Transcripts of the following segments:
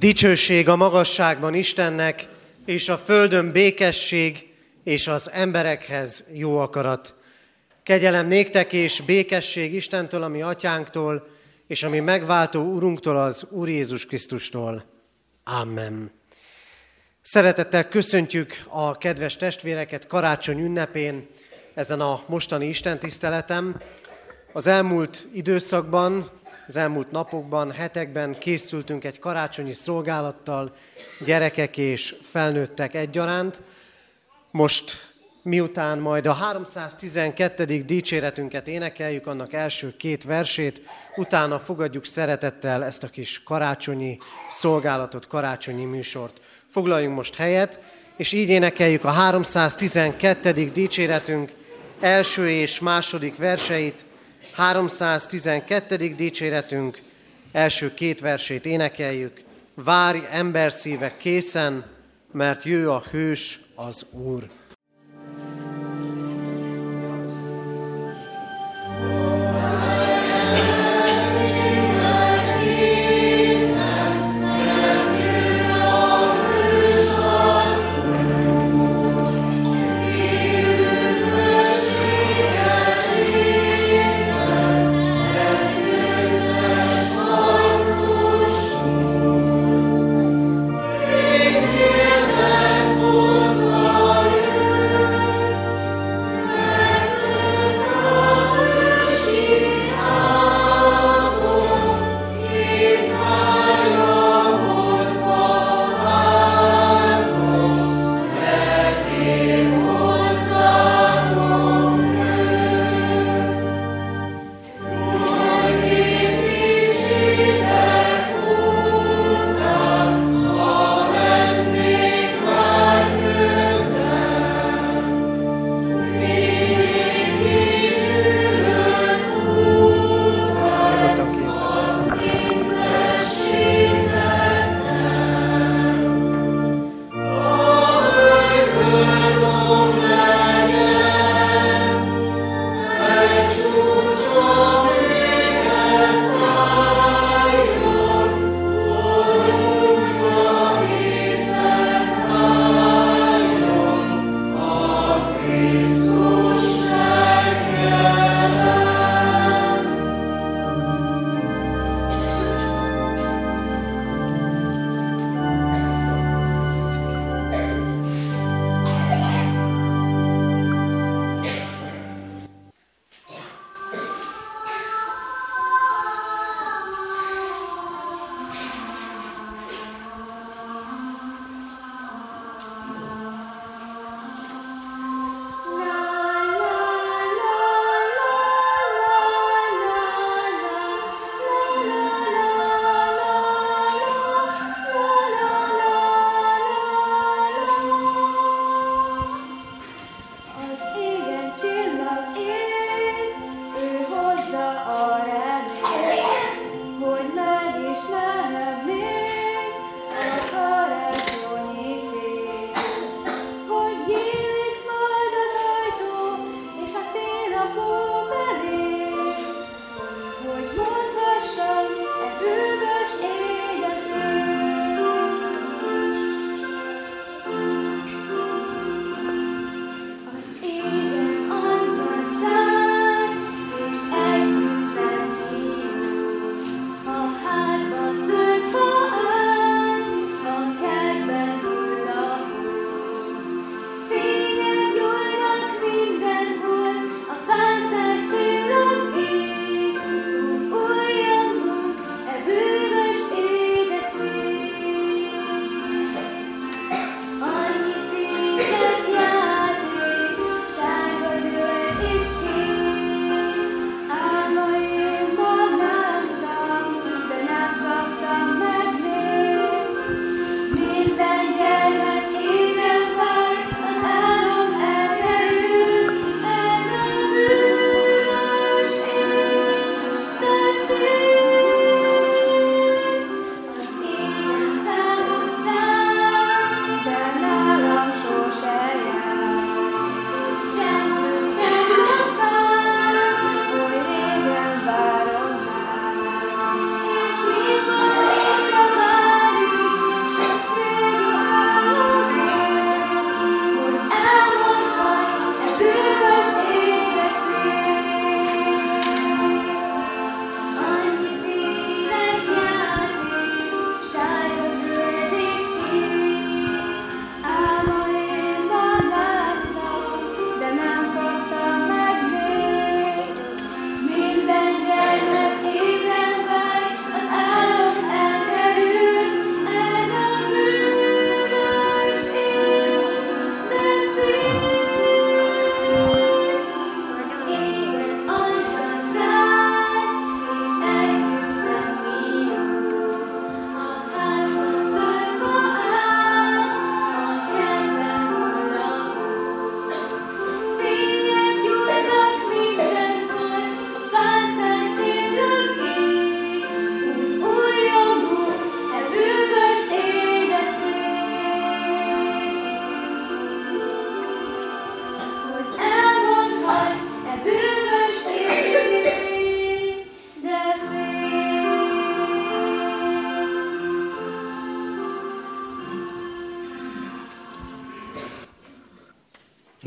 Dicsőség a magasságban Istennek, és a földön békesség, és az emberekhez jó akarat. Kegyelem néktek és békesség Istentől, ami atyánktól, és ami megváltó Urunktól, az Úr Jézus Krisztustól. Amen. Szeretettel köszöntjük a kedves testvéreket karácsony ünnepén, ezen a mostani istentiszteletem. Az elmúlt időszakban az elmúlt napokban, hetekben készültünk egy karácsonyi szolgálattal, gyerekek és felnőttek egyaránt. Most miután majd a 312. dicséretünket énekeljük, annak első két versét, utána fogadjuk szeretettel ezt a kis karácsonyi szolgálatot, karácsonyi műsort. Foglaljunk most helyet, és így énekeljük a 312. dicséretünk első és második verseit, 312. dicséretünk első két versét énekeljük. Várj ember szíve készen, mert jő a hős az Úr.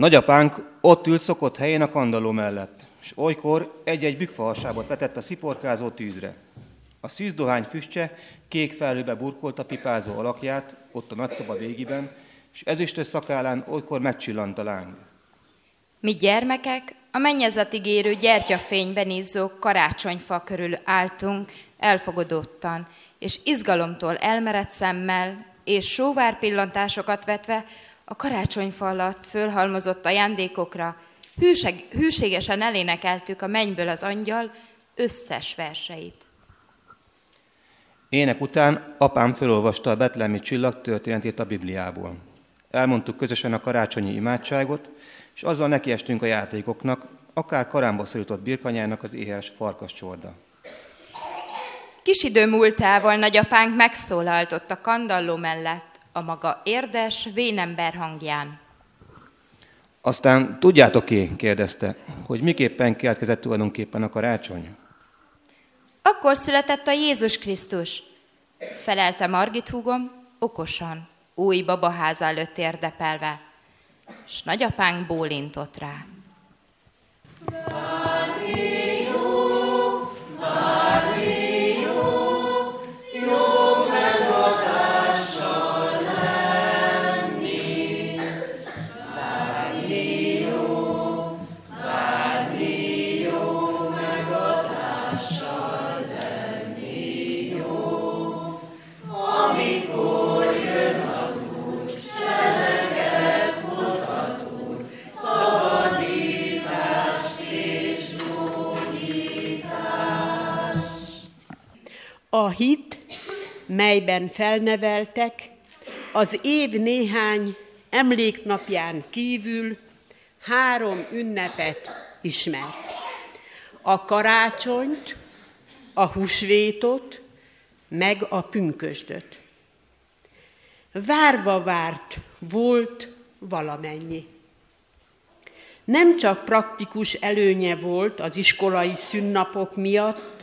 Nagyapánk ott ült szokott helyén a kandalló mellett, és olykor egy-egy bükkfahasábot vetett a sziporkázó tűzre. A szűzdohány füstje kék felhőbe burkolta pipázó alakját, ott a nagyszoba végiben, és ezüstös szakálán olykor megcsillant a láng. Mi gyermekek a mennyezetig érő gyertyafényben izzó karácsonyfa körül álltunk, elfogadottan, és izgalomtól elmerett szemmel, és sóvár pillantásokat vetve a karácsonyfa alatt fölhalmozott ajándékokra, hűség, hűségesen elénekeltük a mennyből az angyal összes verseit. Ének után apám felolvasta a betlemi csillag történetét a Bibliából. Elmondtuk közösen a karácsonyi imádságot, és azzal nekiestünk a játékoknak, akár karámba szorított birkanyának az éhes farkas csorda. Kis idő múltával nagyapánk megszólaltott a kandalló mellett a maga érdes, vénember hangján. Aztán tudjátok én, kérdezte, hogy miképpen keletkezett tulajdonképpen a karácsony? Akkor született a Jézus Krisztus, felelte Margit húgom okosan, új babaháza előtt érdepelve, s nagyapánk bólintott rá. A hit, melyben felneveltek, az év néhány emléknapján kívül három ünnepet ismert. A karácsonyt, a húsvétot, meg a pünkösdöt. Várva várt volt valamennyi. Nem csak praktikus előnye volt az iskolai szünnapok miatt,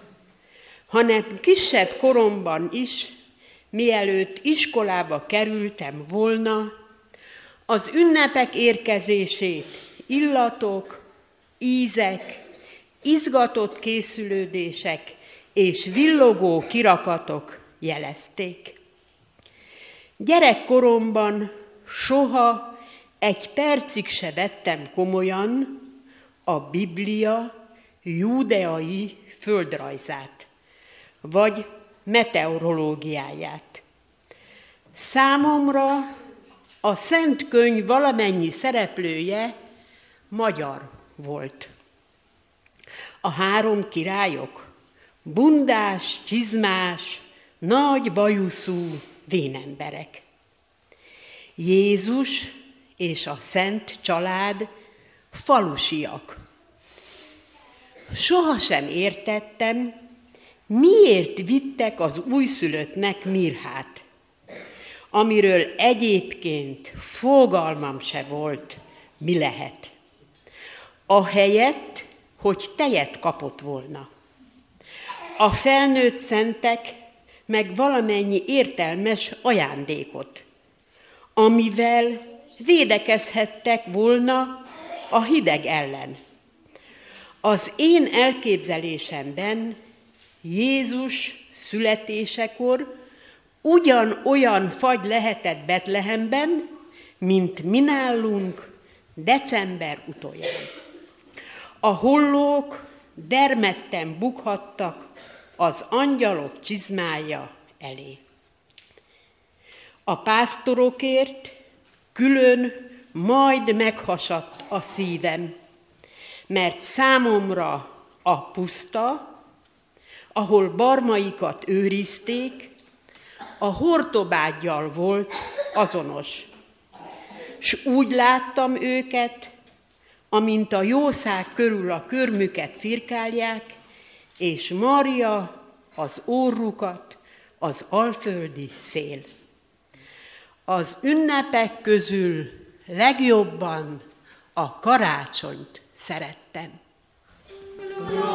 hanem kisebb koromban is, mielőtt iskolába kerültem volna, az ünnepek érkezését illatok, ízek, izgatott készülődések és villogó kirakatok jelezték. Gyerekkoromban soha egy percig se vettem komolyan a Biblia júdeai földrajzát vagy meteorológiáját. Számomra a Szent Könyv valamennyi szereplője magyar volt. A három királyok, bundás, csizmás, nagy bajuszú vénemberek. Jézus és a Szent Család falusiak. Sohasem értettem, miért vittek az újszülöttnek mirhát, amiről egyébként fogalmam se volt, mi lehet. A helyet, hogy tejet kapott volna. A felnőtt szentek meg valamennyi értelmes ajándékot, amivel védekezhettek volna a hideg ellen. Az én elképzelésemben Jézus születésekor ugyanolyan fagy lehetett Betlehemben, mint mi nálunk december utolján. A hollók dermedten bukhattak az angyalok csizmája elé. A pásztorokért külön majd meghasadt a szívem, mert számomra a puszta, ahol barmaikat őrizték, a hortobágyjal volt azonos. S úgy láttam őket, amint a jószág körül a körmüket firkálják, és Maria az órukat, az alföldi szél. Az ünnepek közül legjobban a karácsonyt szerettem. Gloria!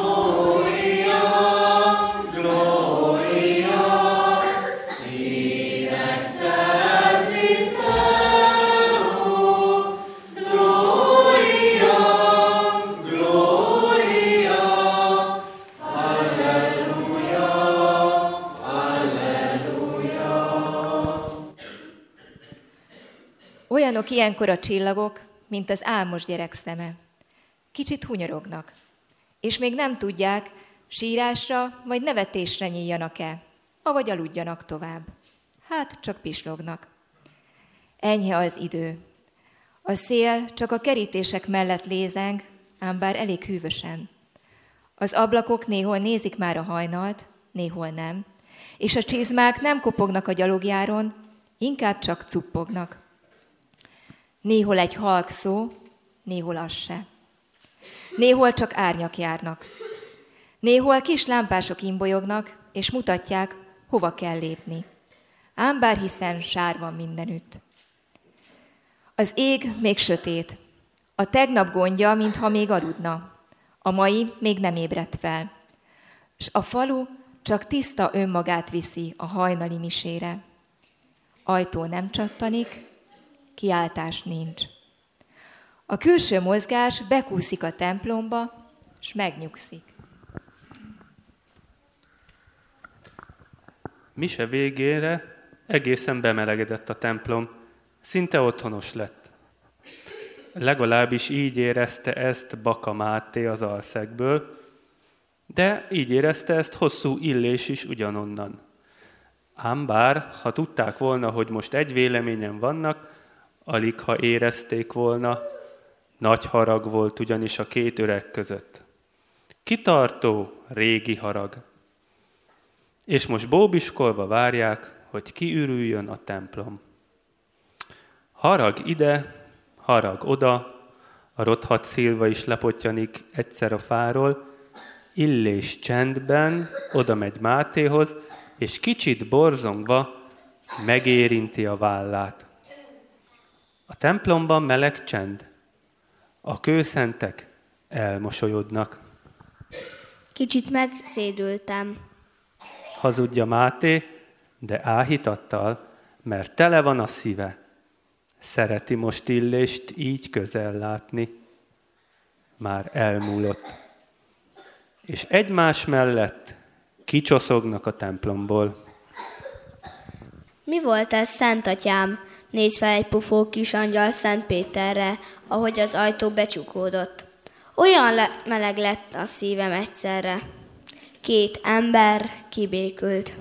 Olyanok ilyenkor a csillagok, mint az álmos gyerek szeme. Kicsit hunyorognak, és még nem tudják, sírásra vagy nevetésre nyíljanak-e, avagy aludjanak tovább. Hát csak pislognak. Enyhe az idő. A szél csak a kerítések mellett lézeng, ám bár elég hűvösen. Az ablakok néhol nézik már a hajnalt, néhol nem, és a csizmák nem kopognak a gyalogjáron, inkább csak cuppognak. Néhol egy halk szó, néhol az se. Néhol csak árnyak járnak. Néhol kis lámpások imbolyognak, és mutatják, hova kell lépni. Ám bár hiszen sár van mindenütt. Az ég még sötét. A tegnap gondja, mintha még aludna. A mai még nem ébredt fel. S a falu csak tiszta önmagát viszi a hajnali misére. Ajtó nem csattanik, kiáltás nincs. A külső mozgás bekúszik a templomba, és megnyugszik. Mise végére egészen bemelegedett a templom, szinte otthonos lett. Legalábbis így érezte ezt Baka Máté az alszegből, de így érezte ezt hosszú illés is ugyanonnan. Ám bár, ha tudták volna, hogy most egy véleményen vannak, alig ha érezték volna, nagy harag volt ugyanis a két öreg között. Kitartó, régi harag. És most bóbiskolva várják, hogy kiürüljön a templom. Harag ide, harag oda, a rothat szilva is lepottyanik egyszer a fáról, illés csendben oda megy Mátéhoz, és kicsit borzongva megérinti a vállát. A templomban meleg csend. A kőszentek elmosolyodnak. Kicsit megszédültem. Hazudja Máté, de áhítattal, mert tele van a szíve. Szereti most illést így közel látni. Már elmúlott. És egymás mellett kicsoszognak a templomból. Mi volt ez, Szent Atyám? Néz fel egy pufó kis angyal Szent Péterre, ahogy az ajtó becsukódott. Olyan le- meleg lett a szívem egyszerre. Két ember kibékült.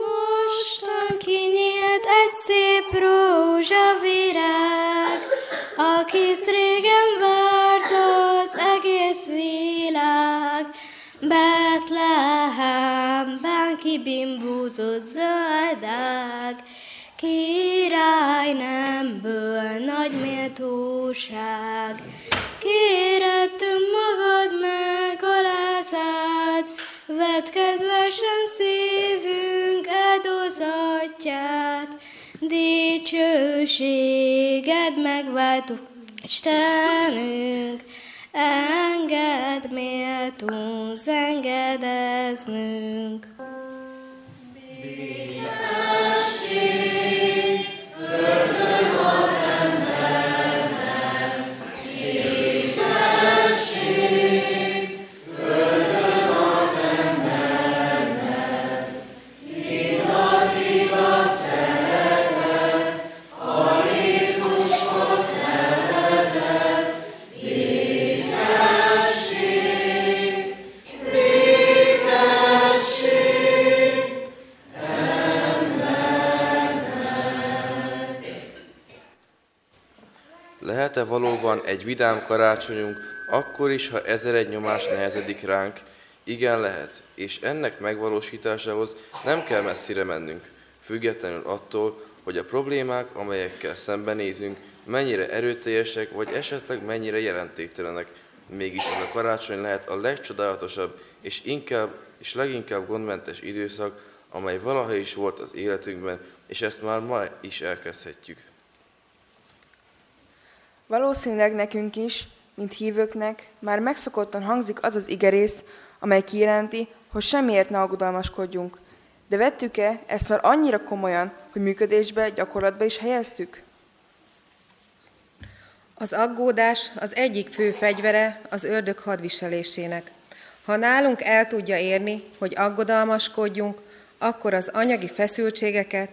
Mostan kinyílt egy szép rózsavirág, akit régen várt az egész világ. Betlehemben kibimbúzott zöldág, király nemből nagy méltóság. Kérettünk magad meg alázát, vedd kedvesen szívünk áldozatját, dicsőséged megváltó Istenünk, engedd méltó engedeznünk. Amen. Vidám karácsonyunk, akkor is, ha ezer egy nyomás nehezedik ránk? Igen, lehet, és ennek megvalósításához nem kell messzire mennünk, függetlenül attól, hogy a problémák, amelyekkel szembenézünk, mennyire erőteljesek, vagy esetleg mennyire jelentéktelenek. Mégis ez a karácsony lehet a legcsodálatosabb és, inkább, és leginkább gondmentes időszak, amely valaha is volt az életünkben, és ezt már ma is elkezdhetjük. Valószínűleg nekünk is, mint hívőknek, már megszokottan hangzik az az igerész, amely kijelenti, hogy semmiért ne aggodalmaskodjunk. De vettük-e ezt már annyira komolyan, hogy működésbe, gyakorlatba is helyeztük? Az aggódás az egyik fő fegyvere az ördög hadviselésének. Ha nálunk el tudja érni, hogy aggodalmaskodjunk, akkor az anyagi feszültségeket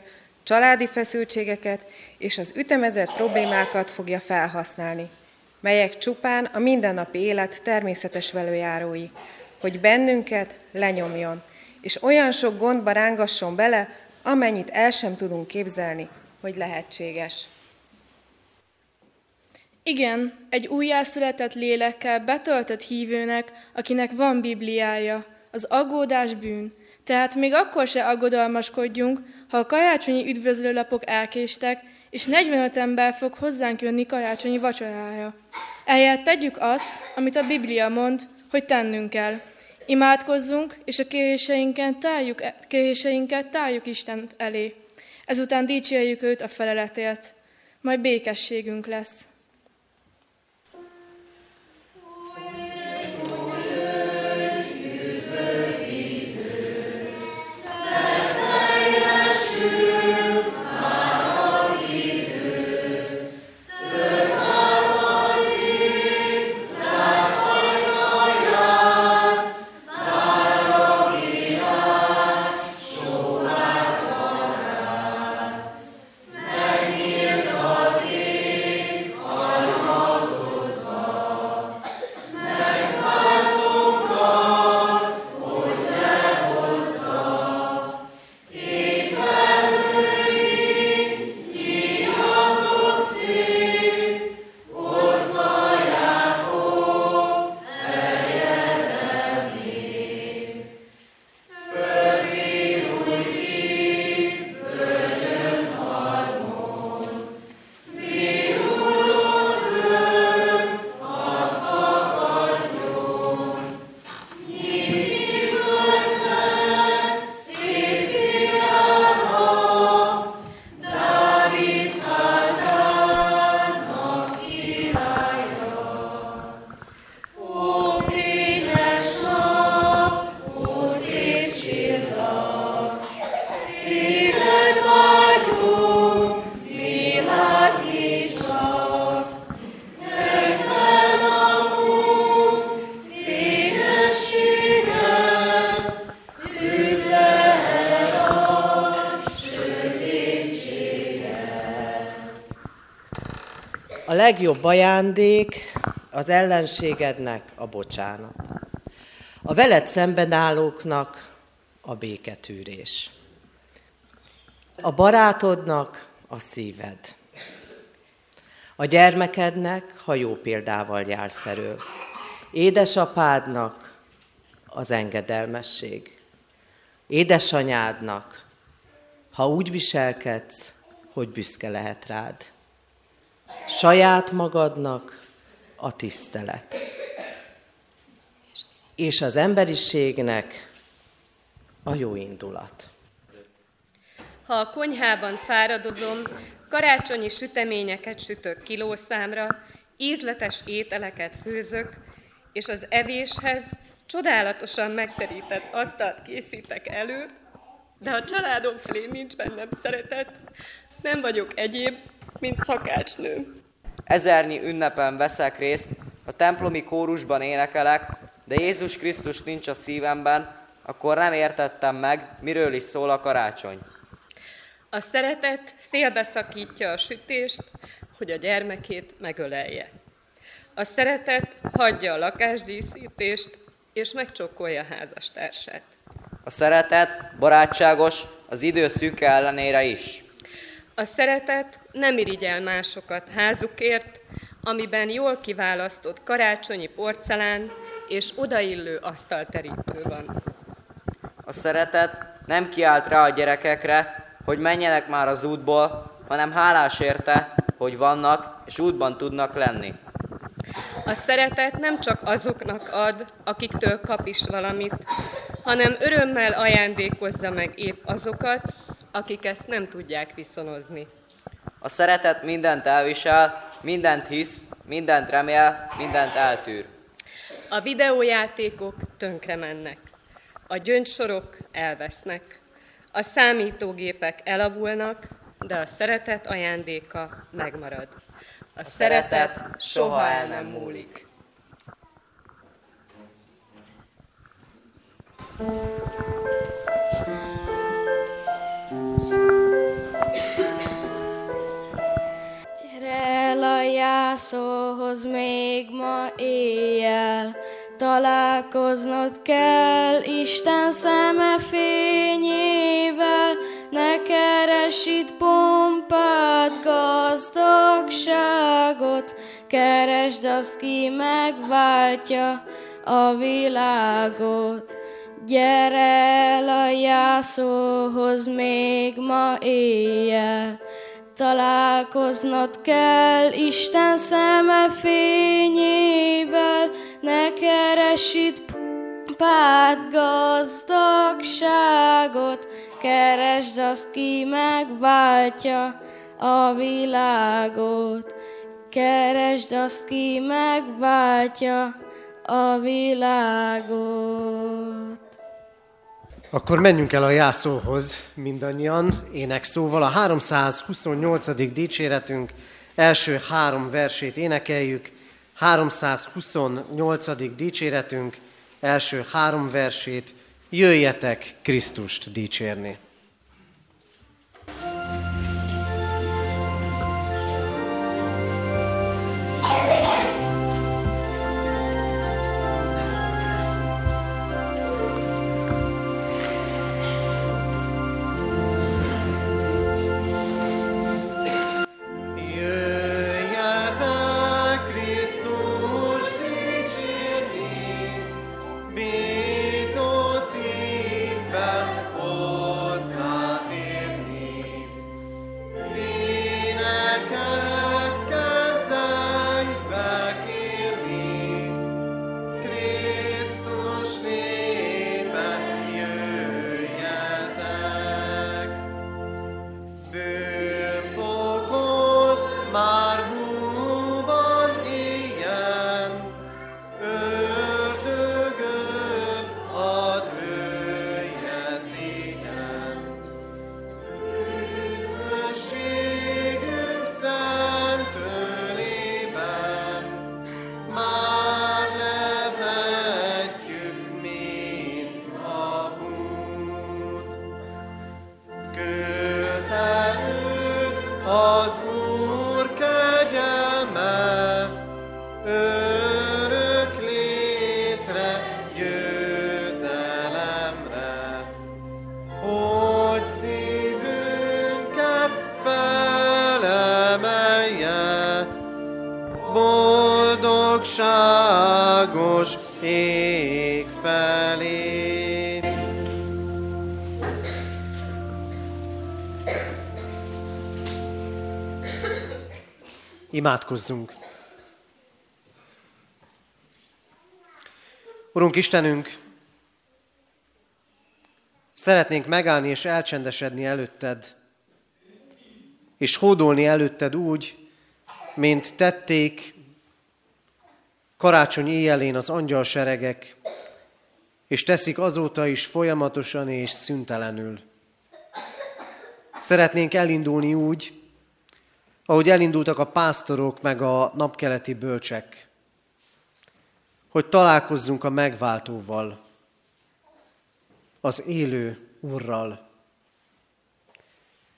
családi feszültségeket és az ütemezett problémákat fogja felhasználni, melyek csupán a mindennapi élet természetes velőjárói, hogy bennünket lenyomjon, és olyan sok gondba rángasson bele, amennyit el sem tudunk képzelni, hogy lehetséges. Igen, egy újjászületett lélekkel betöltött hívőnek, akinek van Bibliája, az aggódás bűn, tehát még akkor se aggodalmaskodjunk, ha a karácsonyi üdvözlőlapok elkéstek, és 45 ember fog hozzánk jönni karácsonyi vacsorára. Eljött tegyük azt, amit a Biblia mond, hogy tennünk kell. Imádkozzunk, és a kéréseinket tárjuk, kéréseinket tárjuk Isten elé. Ezután dicsérjük őt a feleletért. Majd békességünk lesz. Legjobb ajándék az ellenségednek a bocsánat. A veled szemben állóknak a béketűrés. A barátodnak a szíved. A gyermekednek, ha jó példával jársz elő. Édesapádnak az engedelmesség. Édesanyádnak, ha úgy viselkedsz, hogy büszke lehet rád saját magadnak a tisztelet. És az emberiségnek a jó indulat. Ha a konyhában fáradozom, karácsonyi süteményeket sütök kilószámra, ízletes ételeket főzök, és az evéshez csodálatosan megterített asztalt készítek elő, de a családom felé nincs bennem szeretet, nem vagyok egyéb, mint szakácsnő. Ezernyi ünnepen veszek részt, a templomi kórusban énekelek, de Jézus Krisztus nincs a szívemben, akkor nem értettem meg, miről is szól a karácsony. A szeretet félbeszakítja a sütést, hogy a gyermekét megölelje. A szeretet hagyja a lakásdíszítést, és megcsókolja a házastársát. A szeretet barátságos az idő szűke ellenére is. A szeretet nem irigyel másokat házukért, amiben jól kiválasztott karácsonyi porcelán és odaillő asztalterítő van. A szeretet nem kiált rá a gyerekekre, hogy menjenek már az útból, hanem hálás érte, hogy vannak és útban tudnak lenni. A szeretet nem csak azoknak ad, akiktől kap is valamit, hanem örömmel ajándékozza meg épp azokat, akik ezt nem tudják viszonozni. A szeretet mindent elvisel, mindent hisz, mindent remél, mindent eltűr. A videójátékok tönkre mennek. A gyöngysorok elvesznek. A számítógépek elavulnak, de a szeretet ajándéka megmarad. A, a szeretet, szeretet soha el nem múlik. Thank you. A jászóhoz még ma éjjel, találkoznod kell Isten szeme fényével, ne keres itt pompát, gazdagságot, keresd azt, ki megváltja a világot. Gyere el a jászóhoz még ma éjjel, találkoznod kell Isten szeme fényével, ne keres itt párt gazdagságot, keresd azt, ki megváltja a világot. Keresd azt, ki megváltja a világot. Akkor menjünk el a jászóhoz mindannyian, énekszóval. A 328. dicséretünk első három versét énekeljük. 328. dicséretünk első három versét. Jöjjetek Krisztust dicsérni! Imádkozzunk! Urunk Istenünk, szeretnénk megállni és elcsendesedni előtted, és hódolni előtted úgy, mint tették karácsony éjjelén az angyalseregek, és teszik azóta is folyamatosan és szüntelenül. Szeretnénk elindulni úgy, ahogy elindultak a pásztorok meg a napkeleti bölcsek, hogy találkozzunk a megváltóval, az élő Urral.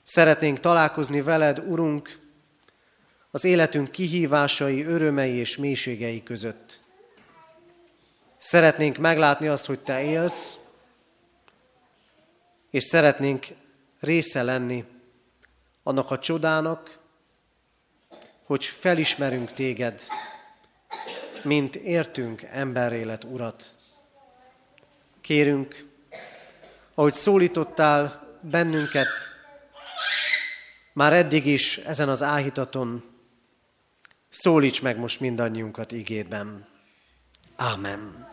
Szeretnénk találkozni veled, Urunk, az életünk kihívásai, örömei és mélységei között. Szeretnénk meglátni azt, hogy Te élsz, és szeretnénk része lenni annak a csodának, hogy felismerünk téged, mint értünk emberélet urat. Kérünk, ahogy szólítottál bennünket, már eddig is ezen az áhítaton, szólíts meg most mindannyiunkat igédben. Ámen.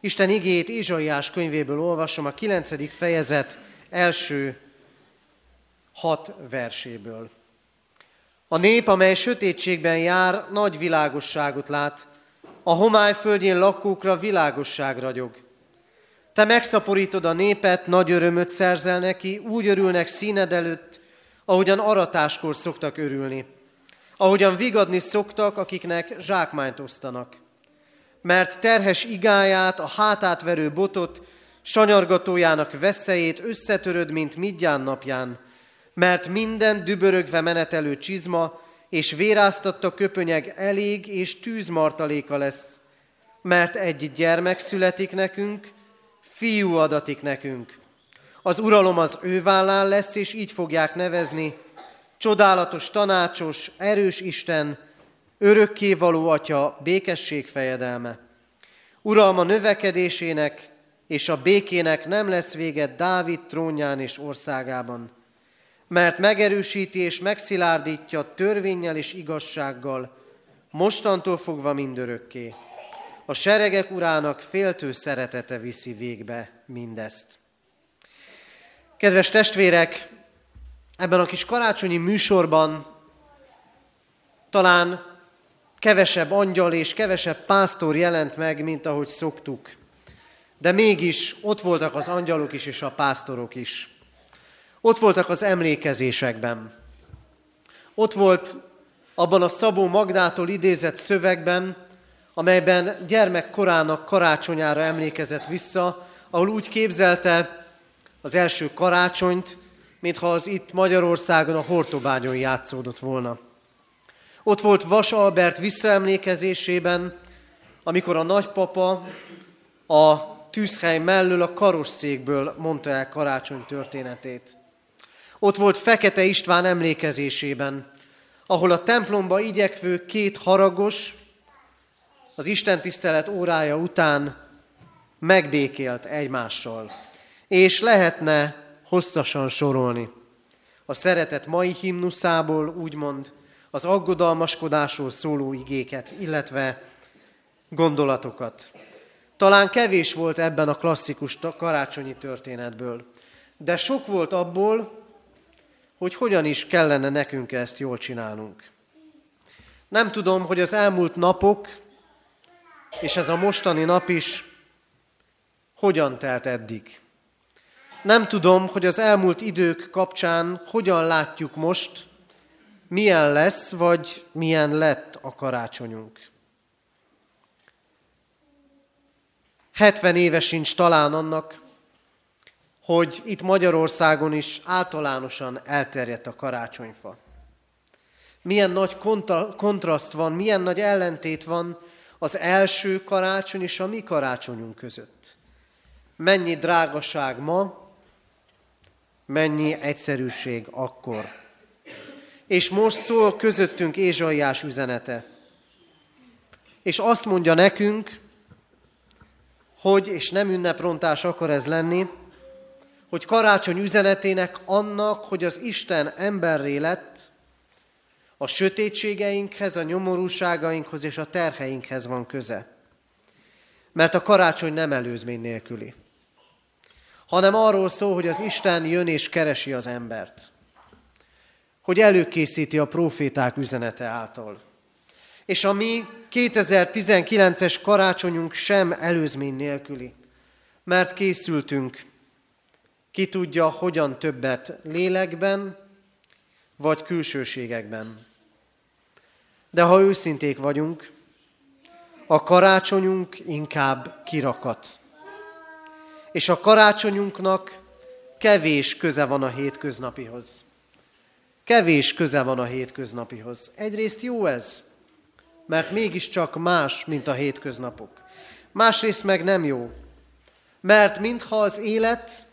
Isten igét Ézsaiás könyvéből olvasom a 9. fejezet első hat verséből. A nép, amely sötétségben jár, nagy világosságot lát, a homály földjén lakókra világosság ragyog. Te megszaporítod a népet, nagy örömöt szerzel neki, úgy örülnek színed előtt, ahogyan aratáskor szoktak örülni, ahogyan vigadni szoktak, akiknek zsákmányt osztanak. Mert terhes igáját, a hátát verő botot, sanyargatójának veszélyét összetöröd, mint midján napján, mert minden dübörögve menetelő csizma és véráztatta köpönyeg elég, és tűzmartaléka lesz, mert egy gyermek születik nekünk, fiú adatik nekünk. Az uralom az ő vállán lesz, és így fogják nevezni, csodálatos, tanácsos, erős Isten, örökkévaló Atya, békesség fejedelme. Uralma növekedésének és a békének nem lesz vége Dávid trónján és országában, mert megerősíti és megszilárdítja törvényel és igazsággal, mostantól fogva mindörökké. A seregek urának féltő szeretete viszi végbe mindezt. Kedves testvérek, ebben a kis karácsonyi műsorban talán kevesebb angyal és kevesebb pásztor jelent meg, mint ahogy szoktuk. De mégis ott voltak az angyalok is és a pásztorok is. Ott voltak az emlékezésekben. Ott volt abban a Szabó Magdától idézett szövegben, amelyben gyermekkorának karácsonyára emlékezett vissza, ahol úgy képzelte az első karácsonyt, mintha az itt Magyarországon a Hortobányon játszódott volna. Ott volt Vas Albert visszaemlékezésében, amikor a nagypapa a tűzhely mellől a karosszékből mondta el karácsony történetét. Ott volt Fekete István emlékezésében, ahol a templomba igyekvő két haragos, az Isten tisztelet órája után megbékélt egymással. És lehetne hosszasan sorolni. A szeretet mai himnuszából úgymond az aggodalmaskodásról szóló igéket, illetve gondolatokat. Talán kevés volt ebben a klasszikus karácsonyi történetből, de sok volt abból, hogy hogyan is kellene nekünk ezt jól csinálnunk. Nem tudom, hogy az elmúlt napok, és ez a mostani nap is hogyan telt eddig. Nem tudom, hogy az elmúlt idők kapcsán hogyan látjuk most, milyen lesz, vagy milyen lett a karácsonyunk. 70 éve sincs talán annak, hogy itt Magyarországon is általánosan elterjedt a karácsonyfa. Milyen nagy kontra- kontraszt van, milyen nagy ellentét van az első karácsony és a mi karácsonyunk között. Mennyi drágaság ma, mennyi egyszerűség akkor. És most szól közöttünk Ézsaiás üzenete. És azt mondja nekünk, hogy, és nem ünneprontás akar ez lenni, hogy karácsony üzenetének annak, hogy az Isten emberré lett, a sötétségeinkhez, a nyomorúságainkhoz és a terheinkhez van köze. Mert a karácsony nem előzmény nélküli, hanem arról szól, hogy az Isten jön és keresi az embert, hogy előkészíti a proféták üzenete által. És a mi 2019-es karácsonyunk sem előzmény nélküli, mert készültünk ki tudja, hogyan többet lélekben, vagy külsőségekben. De ha őszinték vagyunk, a karácsonyunk inkább kirakat. És a karácsonyunknak kevés köze van a hétköznapihoz. Kevés köze van a hétköznapihoz. Egyrészt jó ez, mert mégiscsak más, mint a hétköznapok. Másrészt meg nem jó, mert mintha az élet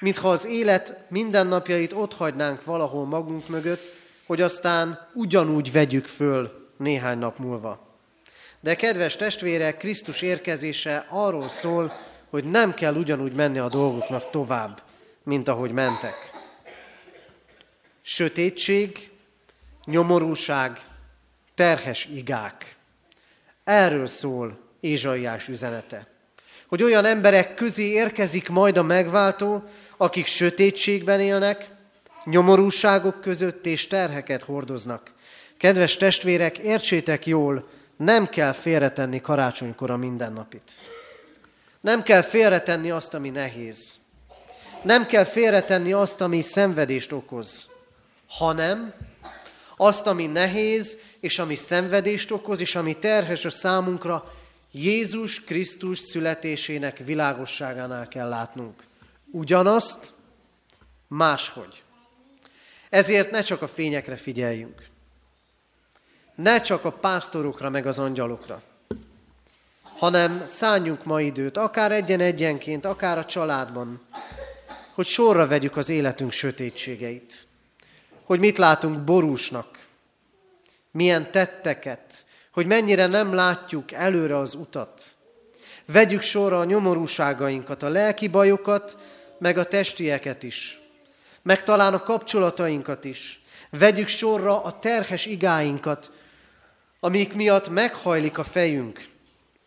mintha az élet mindennapjait ott hagynánk valahol magunk mögött, hogy aztán ugyanúgy vegyük föl néhány nap múlva. De kedves testvérek, Krisztus érkezése arról szól, hogy nem kell ugyanúgy menni a dolgoknak tovább, mint ahogy mentek. Sötétség, nyomorúság, terhes igák. Erről szól Ézsaiás üzenete. Hogy olyan emberek közé érkezik majd a megváltó, akik sötétségben élnek, nyomorúságok között és terheket hordoznak. Kedves testvérek, értsétek jól, nem kell félretenni karácsonykor a mindennapit. Nem kell félretenni azt, ami nehéz. Nem kell félretenni azt, ami szenvedést okoz, hanem azt, ami nehéz, és ami szenvedést okoz, és ami terhes a számunkra, Jézus Krisztus születésének világosságánál kell látnunk. Ugyanazt, máshogy. Ezért ne csak a fényekre figyeljünk. ne csak a pásztorokra meg az angyalokra, hanem szálljunk ma időt, akár egyen-egyenként, akár a családban, hogy sorra vegyük az életünk sötétségeit. Hogy mit látunk borúsnak, milyen tetteket, hogy mennyire nem látjuk előre az utat. Vegyük sorra a nyomorúságainkat, a lelki bajokat, meg a testieket is. Meg talán a kapcsolatainkat is. Vegyük sorra a terhes igáinkat, amik miatt meghajlik a fejünk,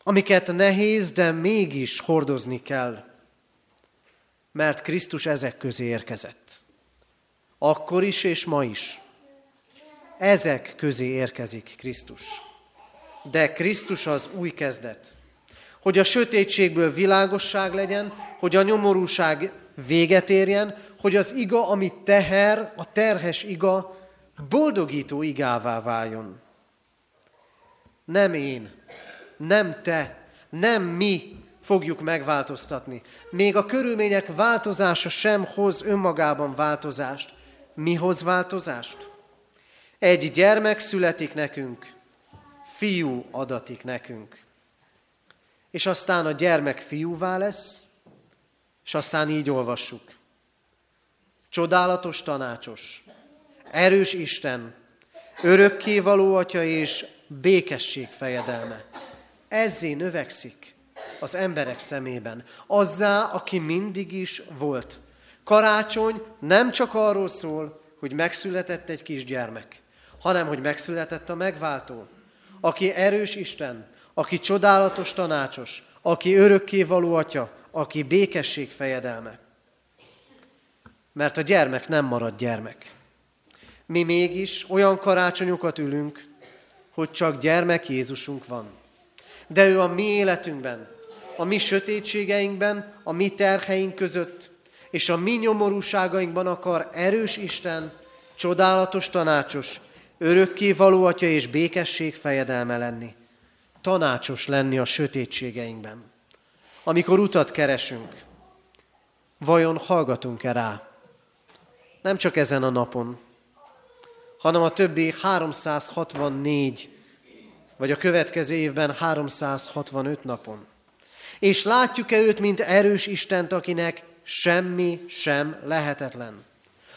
amiket nehéz, de mégis hordozni kell, mert Krisztus ezek közé érkezett. Akkor is és ma is. Ezek közé érkezik Krisztus. De Krisztus az új kezdet. Hogy a sötétségből világosság legyen, hogy a nyomorúság véget érjen, hogy az iga, amit teher, a terhes iga, boldogító igává váljon. Nem én, nem te, nem mi fogjuk megváltoztatni. Még a körülmények változása sem hoz önmagában változást. Mi hoz változást? Egy gyermek születik nekünk, fiú adatik nekünk. És aztán a gyermek fiúvá lesz, és aztán így olvassuk. Csodálatos tanácsos, erős Isten, örökké való atya és békesség fejedelme. Ezzé növekszik az emberek szemében, azzá, aki mindig is volt. Karácsony nem csak arról szól, hogy megszületett egy kisgyermek, hanem hogy megszületett a megváltó, aki erős Isten, aki csodálatos tanácsos, aki örökké való atya, aki békesség fejedelme. Mert a gyermek nem marad gyermek. Mi mégis olyan karácsonyokat ülünk, hogy csak gyermek Jézusunk van. De ő a mi életünkben, a mi sötétségeinkben, a mi terheink között, és a mi nyomorúságainkban akar erős Isten, csodálatos tanácsos, örökké való atya és békesség fejedelme lenni. Tanácsos lenni a sötétségeinkben. Amikor utat keresünk, vajon hallgatunk-e rá? Nem csak ezen a napon, hanem a többi 364, vagy a következő évben 365 napon. És látjuk-e őt, mint erős Istent, akinek semmi sem lehetetlen.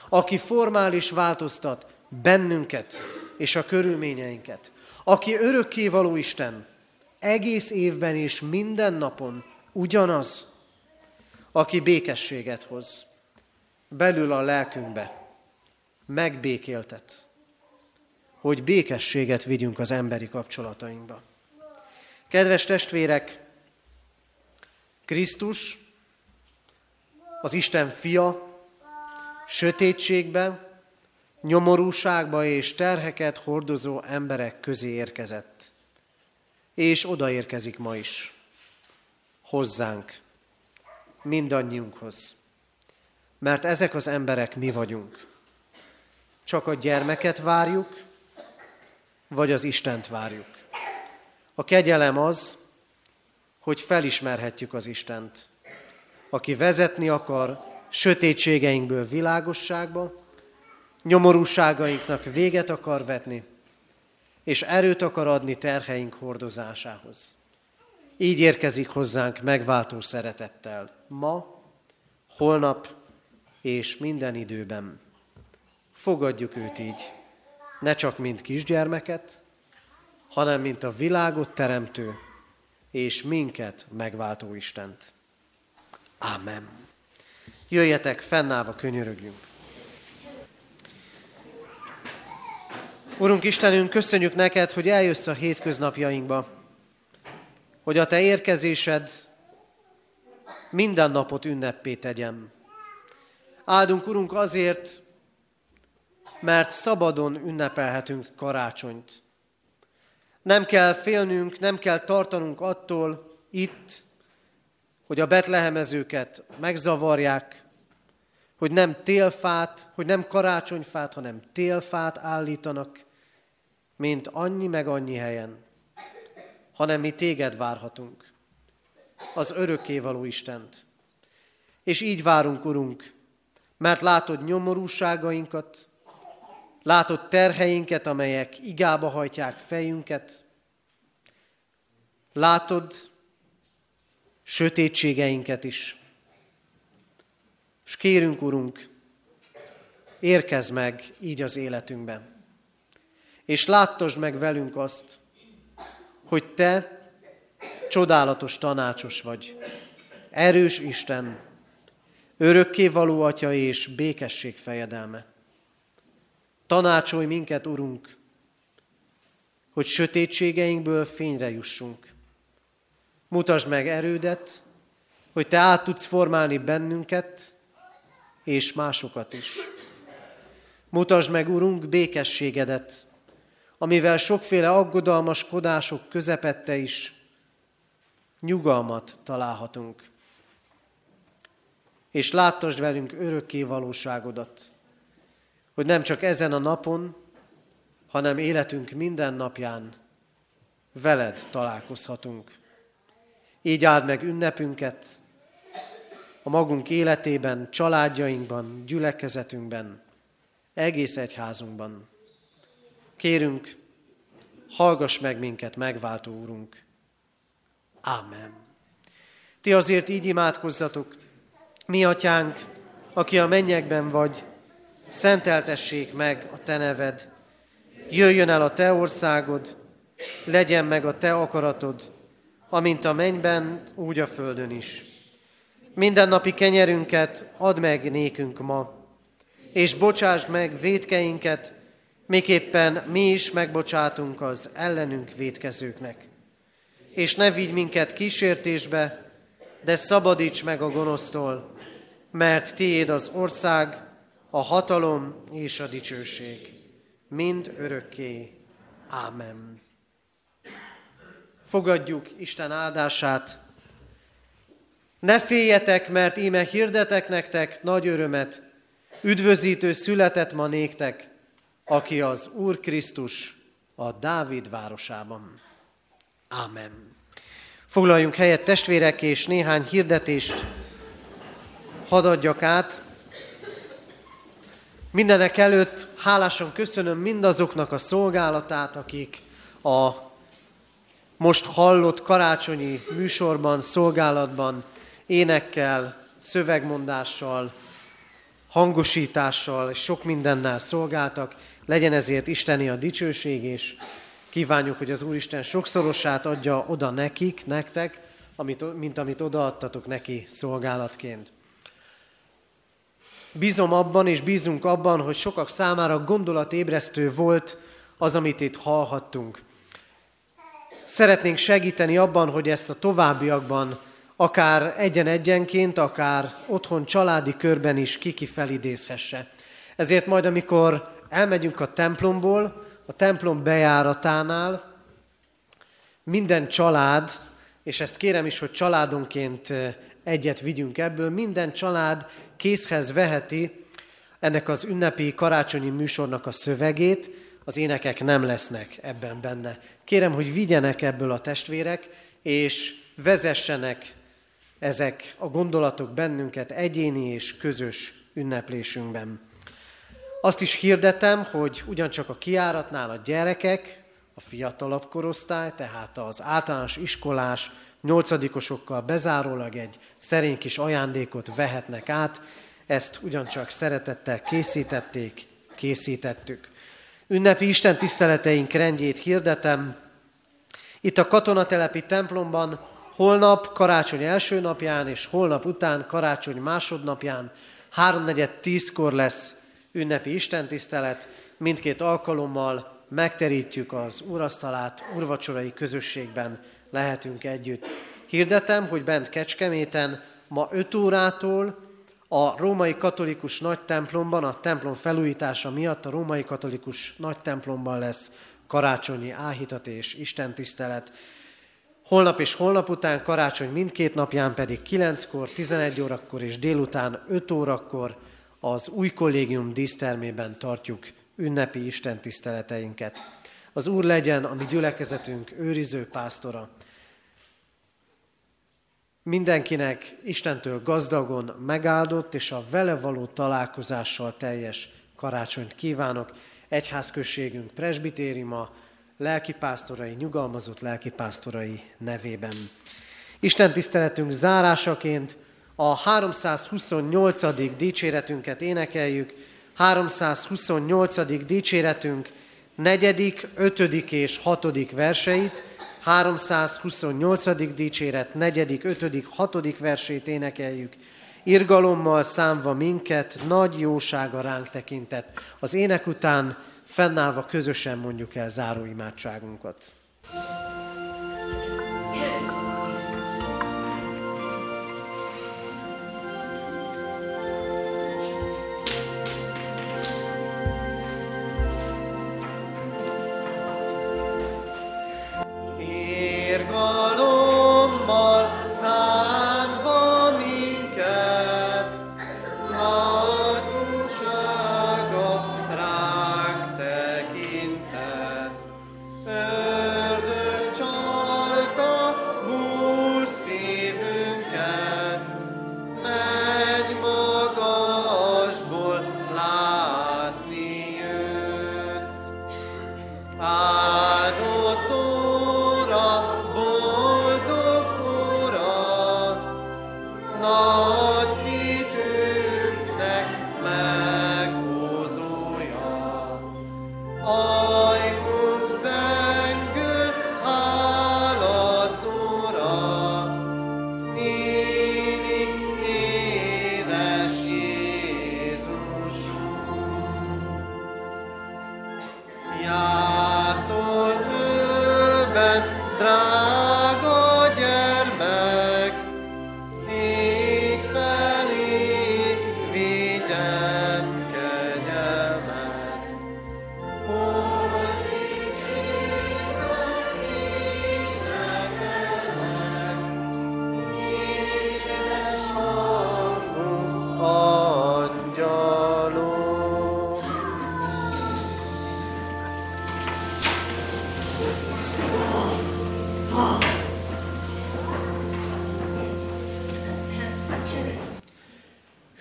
Aki formális változtat bennünket és a körülményeinket. Aki örökké való Isten, egész évben és minden napon ugyanaz, aki békességet hoz belül a lelkünkbe, megbékéltet, hogy békességet vigyünk az emberi kapcsolatainkba. Kedves testvérek, Krisztus, az Isten fia, sötétségbe, nyomorúságba és terheket hordozó emberek közé érkezett. És odaérkezik ma is. Hozzánk. Mindannyiunkhoz. Mert ezek az emberek mi vagyunk. Csak a gyermeket várjuk, vagy az Istent várjuk. A kegyelem az, hogy felismerhetjük az Istent, aki vezetni akar sötétségeinkből világosságba, nyomorúságainknak véget akar vetni, és erőt akar adni terheink hordozásához. Így érkezik hozzánk megváltó szeretettel ma, holnap és minden időben. Fogadjuk őt így, ne csak mint kisgyermeket, hanem mint a világot teremtő és minket megváltó Istent. Amen. Jöjjetek, fennállva könyörögjünk. Urunk Istenünk, köszönjük neked, hogy eljössz a hétköznapjainkba, hogy a te érkezésed minden napot ünnepé tegyen. Áldunk, Urunk, azért, mert szabadon ünnepelhetünk karácsonyt. Nem kell félnünk, nem kell tartanunk attól itt, hogy a betlehemezőket megzavarják, hogy nem télfát, hogy nem karácsonyfát, hanem télfát állítanak, mint annyi meg annyi helyen, hanem mi téged várhatunk, az örökkévaló Istent. És így várunk, Urunk, mert látod nyomorúságainkat, Látod terheinket, amelyek igába hajtják fejünket. Látod sötétségeinket is. És kérünk, Urunk, érkezz meg így az életünkben. És láttasd meg velünk azt, hogy Te csodálatos tanácsos vagy, erős Isten, örökké való Atya és békesség fejedelme. Tanácsolj minket, Urunk, hogy sötétségeinkből fényre jussunk. Mutasd meg erődet, hogy Te át tudsz formálni bennünket és másokat is. Mutasd meg, Urunk, békességedet, amivel sokféle aggodalmaskodások közepette is nyugalmat találhatunk. És láttasd velünk örökké valóságodat, hogy nem csak ezen a napon, hanem életünk minden napján veled találkozhatunk. Így áld meg ünnepünket a magunk életében, családjainkban, gyülekezetünkben, egész egyházunkban. Kérünk, hallgass meg minket, megváltó Úrunk. Ámen. Ti azért így imádkozzatok, mi atyánk, aki a mennyekben vagy, szenteltessék meg a te neved, jöjjön el a te országod, legyen meg a te akaratod, amint a mennyben, úgy a földön is. Minden napi kenyerünket add meg nékünk ma, és bocsásd meg védkeinket, miképpen mi is megbocsátunk az ellenünk védkezőknek. És ne vigy minket kísértésbe, de szabadíts meg a gonosztól, mert tiéd az ország, a hatalom és a dicsőség, mind örökké. Ámen. Fogadjuk Isten áldását. Ne féljetek, mert íme hirdetek nektek nagy örömet, üdvözítő született ma néktek, aki az Úr Krisztus a Dávid városában. Ámen. Foglaljunk helyet testvérek, és néhány hirdetést hadd adjak át. Mindenek előtt hálásan köszönöm mindazoknak a szolgálatát, akik a most hallott karácsonyi műsorban, szolgálatban énekkel, szövegmondással, hangosítással és sok mindennel szolgáltak. Legyen ezért Isteni a dicsőség, és kívánjuk, hogy az Úristen sokszorosát adja oda nekik, nektek, amit, mint amit odaadtatok neki szolgálatként. Bízom abban, és bízunk abban, hogy sokak számára gondolatébresztő volt az, amit itt hallhattunk. Szeretnénk segíteni abban, hogy ezt a továbbiakban akár egyen-egyenként, akár otthon családi körben is kiki felidézhesse. Ezért majd, amikor elmegyünk a templomból, a templom bejáratánál, minden család, és ezt kérem is, hogy családonként egyet vigyünk ebből, minden család készhez veheti ennek az ünnepi karácsonyi műsornak a szövegét, az énekek nem lesznek ebben benne. Kérem, hogy vigyenek ebből a testvérek, és vezessenek ezek a gondolatok bennünket egyéni és közös ünneplésünkben. Azt is hirdetem, hogy ugyancsak a kiáratnál a gyerekek, a fiatalabb korosztály, tehát az általános iskolás nyolcadikosokkal bezárólag egy szerény kis ajándékot vehetnek át, ezt ugyancsak szeretettel készítették, készítettük. Ünnepi Isten tiszteleteink rendjét hirdetem. Itt a katonatelepi templomban holnap karácsony első napján és holnap után karácsony másodnapján háromnegyed tízkor lesz ünnepi istentisztelet. Mindkét alkalommal megterítjük az urasztalát, urvacsorai közösségben lehetünk együtt. Hirdetem, hogy bent Kecskeméten ma 5 órától a római katolikus nagy templomban, a templom felújítása miatt a római katolikus nagy templomban lesz karácsonyi áhítat és istentisztelet. Holnap és holnap után, karácsony mindkét napján pedig 9-kor, 11 órakor és délután 5 órakor az új kollégium dísztermében tartjuk ünnepi istentiszteleteinket. Az Úr legyen a mi gyülekezetünk őriző pásztora. Mindenkinek Istentől gazdagon megáldott és a vele való találkozással teljes karácsonyt kívánok. egyházközségünk presbitériuma, lelkipásztorai, nyugalmazott lelkipásztorai nevében. Isten tiszteletünk zárásaként a 328. dicséretünket énekeljük, 328. dicséretünk negyedik, ötödik és hatodik verseit, 328. dicséret negyedik, ötödik, hatodik versét énekeljük, irgalommal számva minket, nagy jósága ránk tekintett. Az ének után fennállva közösen mondjuk el záróimádságunkat. Virgo